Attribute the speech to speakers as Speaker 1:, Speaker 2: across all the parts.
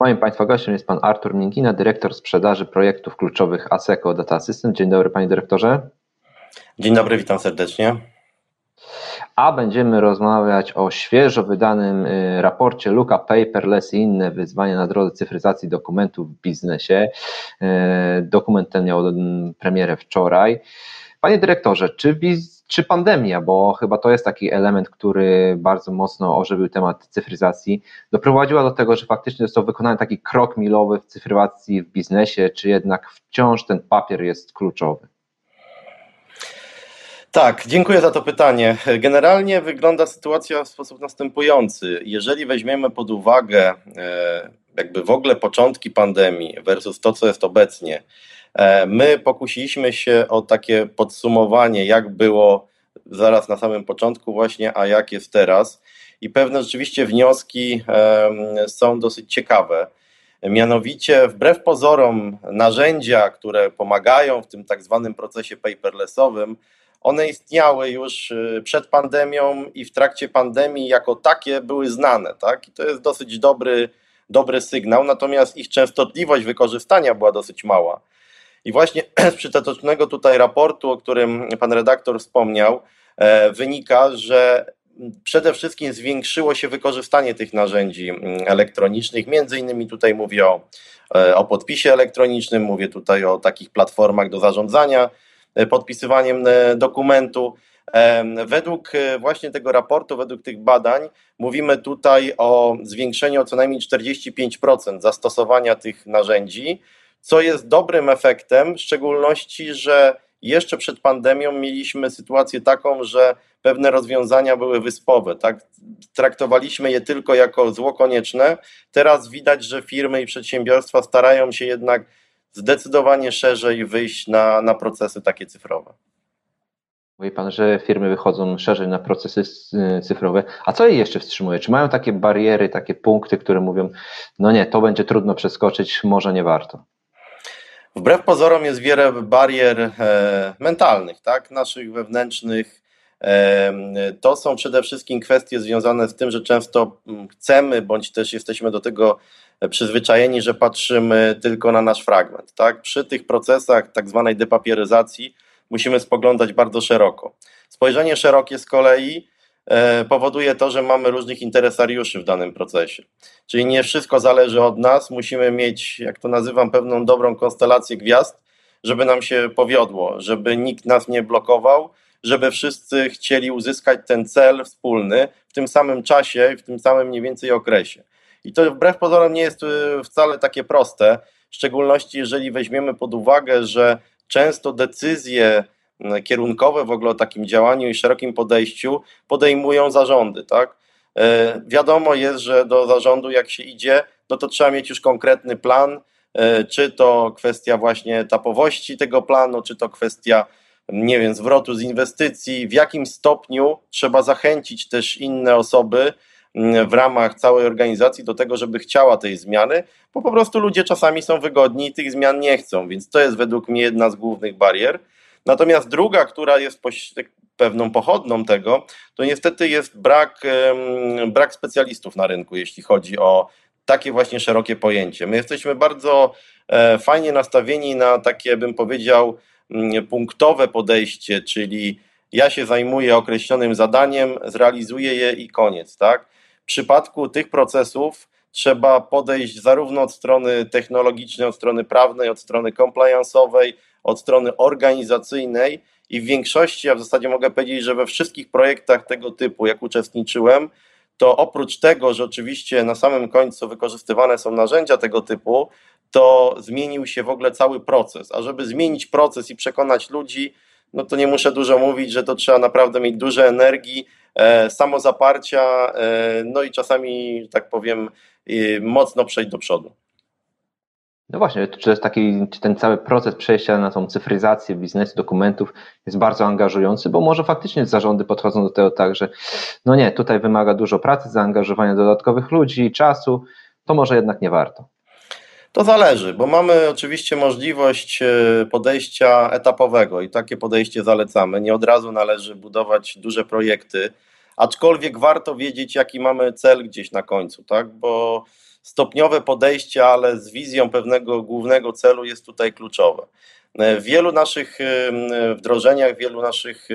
Speaker 1: Moim Państwa gościem jest Pan Artur Minkina, dyrektor sprzedaży projektów kluczowych ASECO Data Assistant. Dzień dobry Panie Dyrektorze.
Speaker 2: Dzień dobry, witam serdecznie.
Speaker 1: A będziemy rozmawiać o świeżo wydanym y, raporcie Luka Paperless i inne wyzwania na drodze cyfryzacji dokumentów w biznesie. Y, dokument ten miał mm, premierę wczoraj. Panie dyrektorze, czy, czy pandemia, bo chyba to jest taki element, który bardzo mocno ożywił temat cyfryzacji, doprowadziła do tego, że faktycznie został wykonany taki krok milowy w cyfryzacji w biznesie, czy jednak wciąż ten papier jest kluczowy?
Speaker 2: Tak, dziękuję za to pytanie. Generalnie wygląda sytuacja w sposób następujący. Jeżeli weźmiemy pod uwagę e, jakby w ogóle początki pandemii versus to, co jest obecnie, my pokusiliśmy się o takie podsumowanie, jak było zaraz na samym początku właśnie, a jak jest teraz. I pewne rzeczywiście wnioski są dosyć ciekawe. Mianowicie, wbrew pozorom, narzędzia, które pomagają w tym tak zwanym procesie paperlessowym, one istniały już y, przed pandemią i w trakcie pandemii jako takie były znane, tak? I to jest dosyć dobry, dobry sygnał, natomiast ich częstotliwość wykorzystania była dosyć mała. I właśnie z przytoczonego tutaj raportu, o którym pan redaktor wspomniał, e, wynika, że przede wszystkim zwiększyło się wykorzystanie tych narzędzi mm, elektronicznych. Między innymi tutaj mówię o, e, o podpisie elektronicznym, mówię tutaj o takich platformach do zarządzania E, podpisywaniem dokumentu. Według właśnie tego raportu, według tych badań, mówimy tutaj o zwiększeniu o co najmniej 45% zastosowania tych narzędzi, co jest dobrym efektem, w szczególności, że jeszcze przed pandemią mieliśmy sytuację taką, że pewne rozwiązania były wyspowe, tak? Traktowaliśmy je tylko jako zło konieczne. Teraz widać, że firmy i przedsiębiorstwa starają się jednak zdecydowanie szerzej wyjść na, na procesy takie cyfrowe.
Speaker 1: Mówi Pan, że firmy wychodzą szerzej na procesy cyfrowe. A co je jeszcze wstrzymuje? Czy mają takie bariery, takie punkty, które mówią, no nie, to będzie trudno przeskoczyć, może nie warto?
Speaker 2: Wbrew pozorom jest wiele barier e, mentalnych, tak, naszych wewnętrznych. E, to są przede wszystkim kwestie związane z tym, że często mm, chcemy, bądź też jesteśmy do tego przyzwyczajeni, że patrzymy tylko na nasz fragment. Tak? Przy tych procesach tak zwanej depapieryzacji musimy spoglądać bardzo szeroko. Spojrzenie szerokie z kolei powoduje to, że mamy różnych interesariuszy w danym procesie. Czyli nie wszystko zależy od nas, musimy mieć, jak to nazywam, pewną dobrą konstelację gwiazd, żeby nam się powiodło, żeby nikt nas nie blokował, żeby wszyscy chcieli uzyskać ten cel wspólny w tym samym czasie, w tym samym mniej więcej okresie. I to wbrew pozorom nie jest y, wcale takie proste, w szczególności jeżeli weźmiemy pod uwagę, że często decyzje kierunkowe w ogóle o takim działaniu i szerokim podejściu podejmują zarządy, tak? E, wiadomo jest, że do zarządu jak się idzie, no to trzeba mieć już konkretny plan, e, czy to kwestia właśnie etapowości tego planu, czy to kwestia nie wiem, zwrotu z inwestycji, w jakim stopniu trzeba zachęcić też inne osoby, w ramach całej organizacji do tego, żeby chciała tej zmiany, bo po prostu ludzie czasami są wygodni i tych zmian nie chcą, więc to jest według mnie jedna z głównych barier. Natomiast druga, która jest pewną pochodną tego, to niestety jest brak, brak specjalistów na rynku, jeśli chodzi o takie właśnie szerokie pojęcie. My jesteśmy bardzo e, fajnie nastawieni na takie, bym powiedział, punktowe podejście, czyli ja się zajmuję określonym zadaniem, zrealizuję je i koniec, tak? przypadku tych procesów trzeba podejść zarówno od strony technologicznej, od strony prawnej, od strony compliance'owej, od strony organizacyjnej i w większości, ja w zasadzie mogę powiedzieć, że we wszystkich projektach tego typu, jak uczestniczyłem, to oprócz tego, że oczywiście na samym końcu wykorzystywane są narzędzia tego typu, to zmienił się w ogóle cały proces. A żeby zmienić proces i przekonać ludzi, no to nie muszę dużo mówić, że to trzeba naprawdę mieć dużo energii, e, samozaparcia, e, no i czasami, tak powiem, mocno przejść do przodu.
Speaker 1: No właśnie, czy jest taki, czy ten cały proces przejścia na tą cyfryzację biznesu, dokumentów jest bardzo angażujący, bo może faktycznie zarządy podchodzą do tego tak, że no nie, tutaj wymaga dużo pracy, zaangażowania dodatkowych ludzi, czasu, to może jednak nie warto.
Speaker 2: To zależy, bo mamy oczywiście możliwość e, podejścia etapowego i takie podejście zalecamy. Nie od razu należy budować duże projekty, aczkolwiek warto wiedzieć, jaki mamy cel gdzieś na końcu, tak? Bo stopniowe podejście, ale z wizją pewnego głównego celu jest tutaj kluczowe. W wielu naszych wdrożeniach, w wielu naszych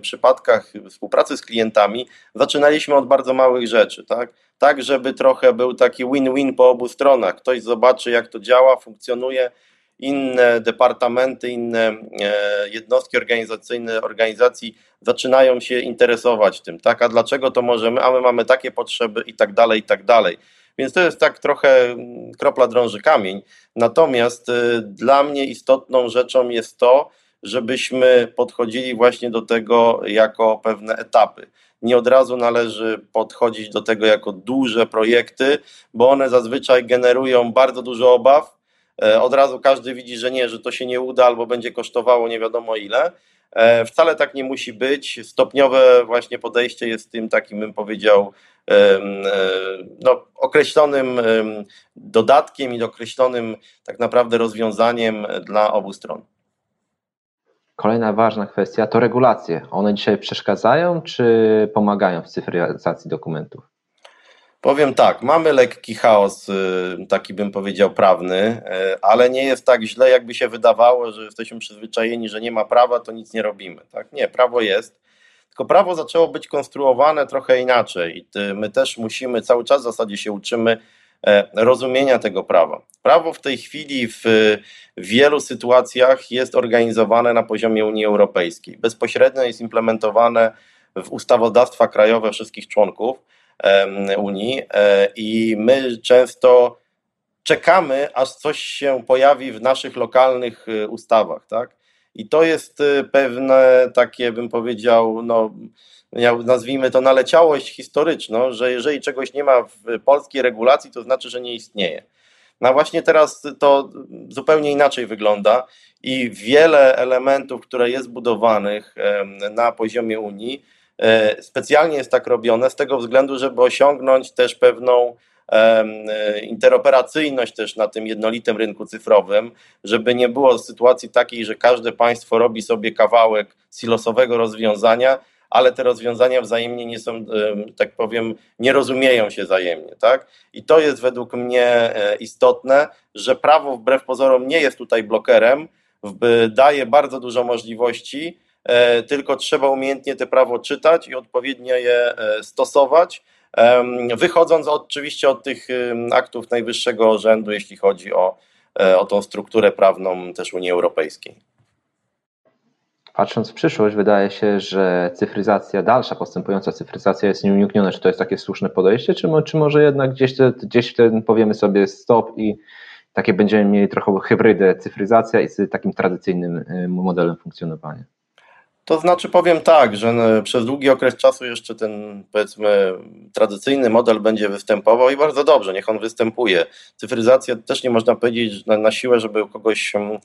Speaker 2: przypadkach współpracy z klientami zaczynaliśmy od bardzo małych rzeczy, tak? Tak, żeby trochę był taki win-win po obu stronach. Ktoś zobaczy, jak to działa, funkcjonuje, inne departamenty, inne e, jednostki organizacyjne organizacji zaczynają się interesować tym, tak? A dlaczego to możemy? A my mamy takie potrzeby i tak dalej, i tak dalej. Więc to jest tak trochę mm, kropla drąży kamień. Natomiast y, dla mnie istotną rzeczą jest to, żebyśmy podchodzili właśnie do tego jako pewne etapy. Nie od razu należy podchodzić do tego jako duże projekty, bo one zazwyczaj generują bardzo dużo obaw. E, od razu każdy widzi, że nie, że to się nie uda albo będzie kosztowało nie wiadomo ile. E, wcale tak nie musi być. Stopniowe właśnie podejście jest tym takim, bym powiedział, e, no, określonym dodatkiem i określonym tak naprawdę rozwiązaniem dla obu stron.
Speaker 1: Kolejna ważna kwestia to regulacje. One dzisiaj przeszkadzają czy pomagają w cyfryzacji dokumentów?
Speaker 2: Powiem tak, mamy lekki chaos, y, taki bym powiedział prawny, y, ale nie jest tak źle, jakby się wydawało, że jesteśmy przyzwyczajeni, że nie ma prawa, to nic nie robimy. Tak? Nie, prawo jest. Tylko prawo zaczęło być konstruowane trochę inaczej i my też musimy, cały czas w zasadzie się uczymy e, rozumienia tego prawa. Prawo w tej chwili w wielu sytuacjach jest organizowane na poziomie Unii Europejskiej. Bezpośrednio jest implementowane w ustawodawstwa krajowe wszystkich członków Unii e, i my często czekamy, aż coś się pojawi w naszych lokalnych e, ustawach, tak? I to jest e, pewne takie, bym powiedział, no, nazwijmy to naleciałość historyczną, że jeżeli czegoś nie ma w polskiej regulacji, to znaczy, że nie istnieje. No właśnie teraz to zupełnie inaczej wygląda i wiele elementów, które jest budowanych na poziomie Unii, specjalnie jest tak robione z tego względu, żeby osiągnąć też pewną e, interoperacyjność też na tym jednolitym rynku cyfrowym, żeby nie było sytuacji takiej, że każde państwo robi sobie kawałek silosowego rozwiązania, ale te rozwiązania wzajemnie nie są, tak powiem, nie rozumieją się wzajemnie, tak? I to jest według mnie e, istotne, że prawo wbrew pozorom nie jest tutaj blokerem, daje bardzo dużo możliwości, E, tylko trzeba umiejętnie te prawo czytać i odpowiednio je e, stosować, wychodząc oczywiście od tych aktów najwyższego rzędu, jeśli chodzi o, e, o tą strukturę prawną też Unii Europejskiej.
Speaker 1: Patrząc w przyszłość, wydaje się, że cyfryzacja, dalsza postępująca cyfryzacja jest nieunikniona. Czy to jest takie słuszne podejście, czy, czy może jednak gdzieś, te, gdzieś wtedy powiemy sobie stop i takie będziemy mieli trochę hybrydę cyfryzacja i z takim tradycyjnym modelem funkcjonowania?
Speaker 2: To znaczy powiem tak, że e, przez długi okres czasu jeszcze ten powiedzmy tradycyjny model będzie występował i bardzo dobrze, niech on występuje. Cyfryzacja też nie można powiedzieć na, na siłę, żeby kogoś mm,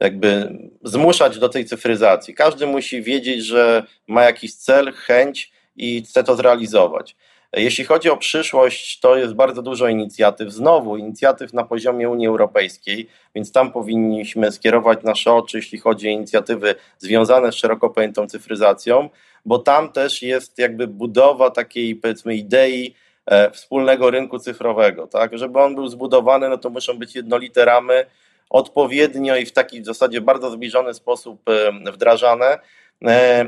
Speaker 2: jakby zmuszać do tej cyfryzacji. Każdy musi wiedzieć, że ma jakiś cel, chęć i chce to zrealizować. Jeśli chodzi o przyszłość, to jest bardzo dużo inicjatyw, znowu inicjatyw na poziomie Unii Europejskiej, więc tam powinniśmy skierować nasze oczy, jeśli chodzi o inicjatywy związane z szeroko pojętą cyfryzacją, bo tam też jest jakby budowa takiej powiedzmy idei e, wspólnego rynku cyfrowego, tak? Żeby on był zbudowany, no to muszą być jednolite ramy, odpowiednio i w taki w zasadzie bardzo zbliżony sposób wdrażane,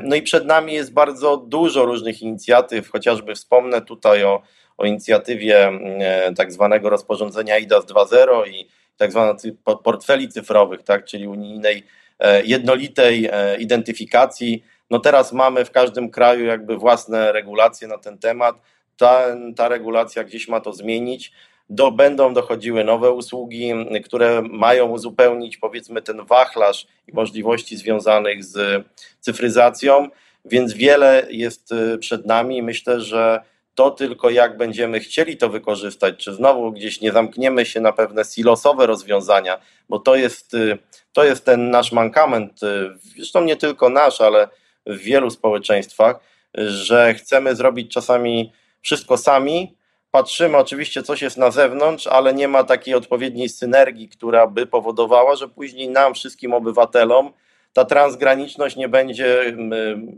Speaker 2: no i przed nami jest bardzo dużo różnych inicjatyw, chociażby wspomnę tutaj o, o inicjatywie e, tak zwanego rozporządzenia IDAS 2.0 i tak zwanych portfeli cyfrowych, tak, czyli unijnej e, jednolitej identyfikacji. No teraz mamy w każdym kraju jakby własne regulacje na ten temat. Ta, ta regulacja gdzieś ma to zmienić do, będą dochodziły nowe usługi, które mają uzupełnić powiedzmy ten wachlarz i możliwości związanych z cyfryzacją, więc wiele jest y, przed nami. Myślę, że to tylko jak będziemy chcieli to wykorzystać, czy znowu gdzieś nie zamkniemy się na pewne silosowe rozwiązania, bo to jest, y, to jest ten nasz mankament, y, zresztą nie tylko nasz, ale w wielu społeczeństwach, że chcemy zrobić czasami wszystko sami, patrzymy oczywiście, coś jest na zewnątrz, ale nie ma takiej odpowiedniej synergii, która by powodowała, że później nam, wszystkim obywatelom, ta transgraniczność nie będzie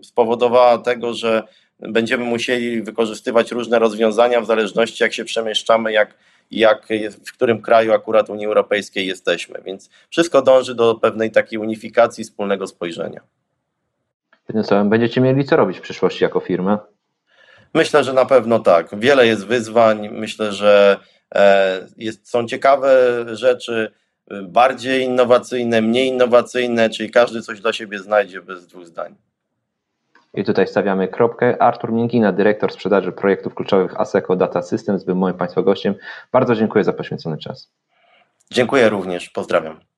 Speaker 2: spowodowała tego, że będziemy musieli wykorzystywać różne rozwiązania w zależności jak się przemieszczamy, jak, jak, w którym kraju akurat Unii Europejskiej jesteśmy. Więc wszystko dąży do pewnej takiej unifikacji, wspólnego spojrzenia.
Speaker 1: Jednym słowem, będziecie mieli co robić w przyszłości jako firma?
Speaker 2: Myślę, że na pewno tak. Wiele jest wyzwań. Myślę, że e, jest, są ciekawe rzeczy, bardziej innowacyjne, mniej innowacyjne, czyli każdy coś dla siebie znajdzie bez dwóch zdań.
Speaker 1: I tutaj stawiamy kropkę. Artur Minkina, dyrektor sprzedaży projektów kluczowych ASECO Data Systems, był moim Państwa gościem. Bardzo dziękuję za poświęcony czas.
Speaker 2: Dziękuję również. Pozdrawiam.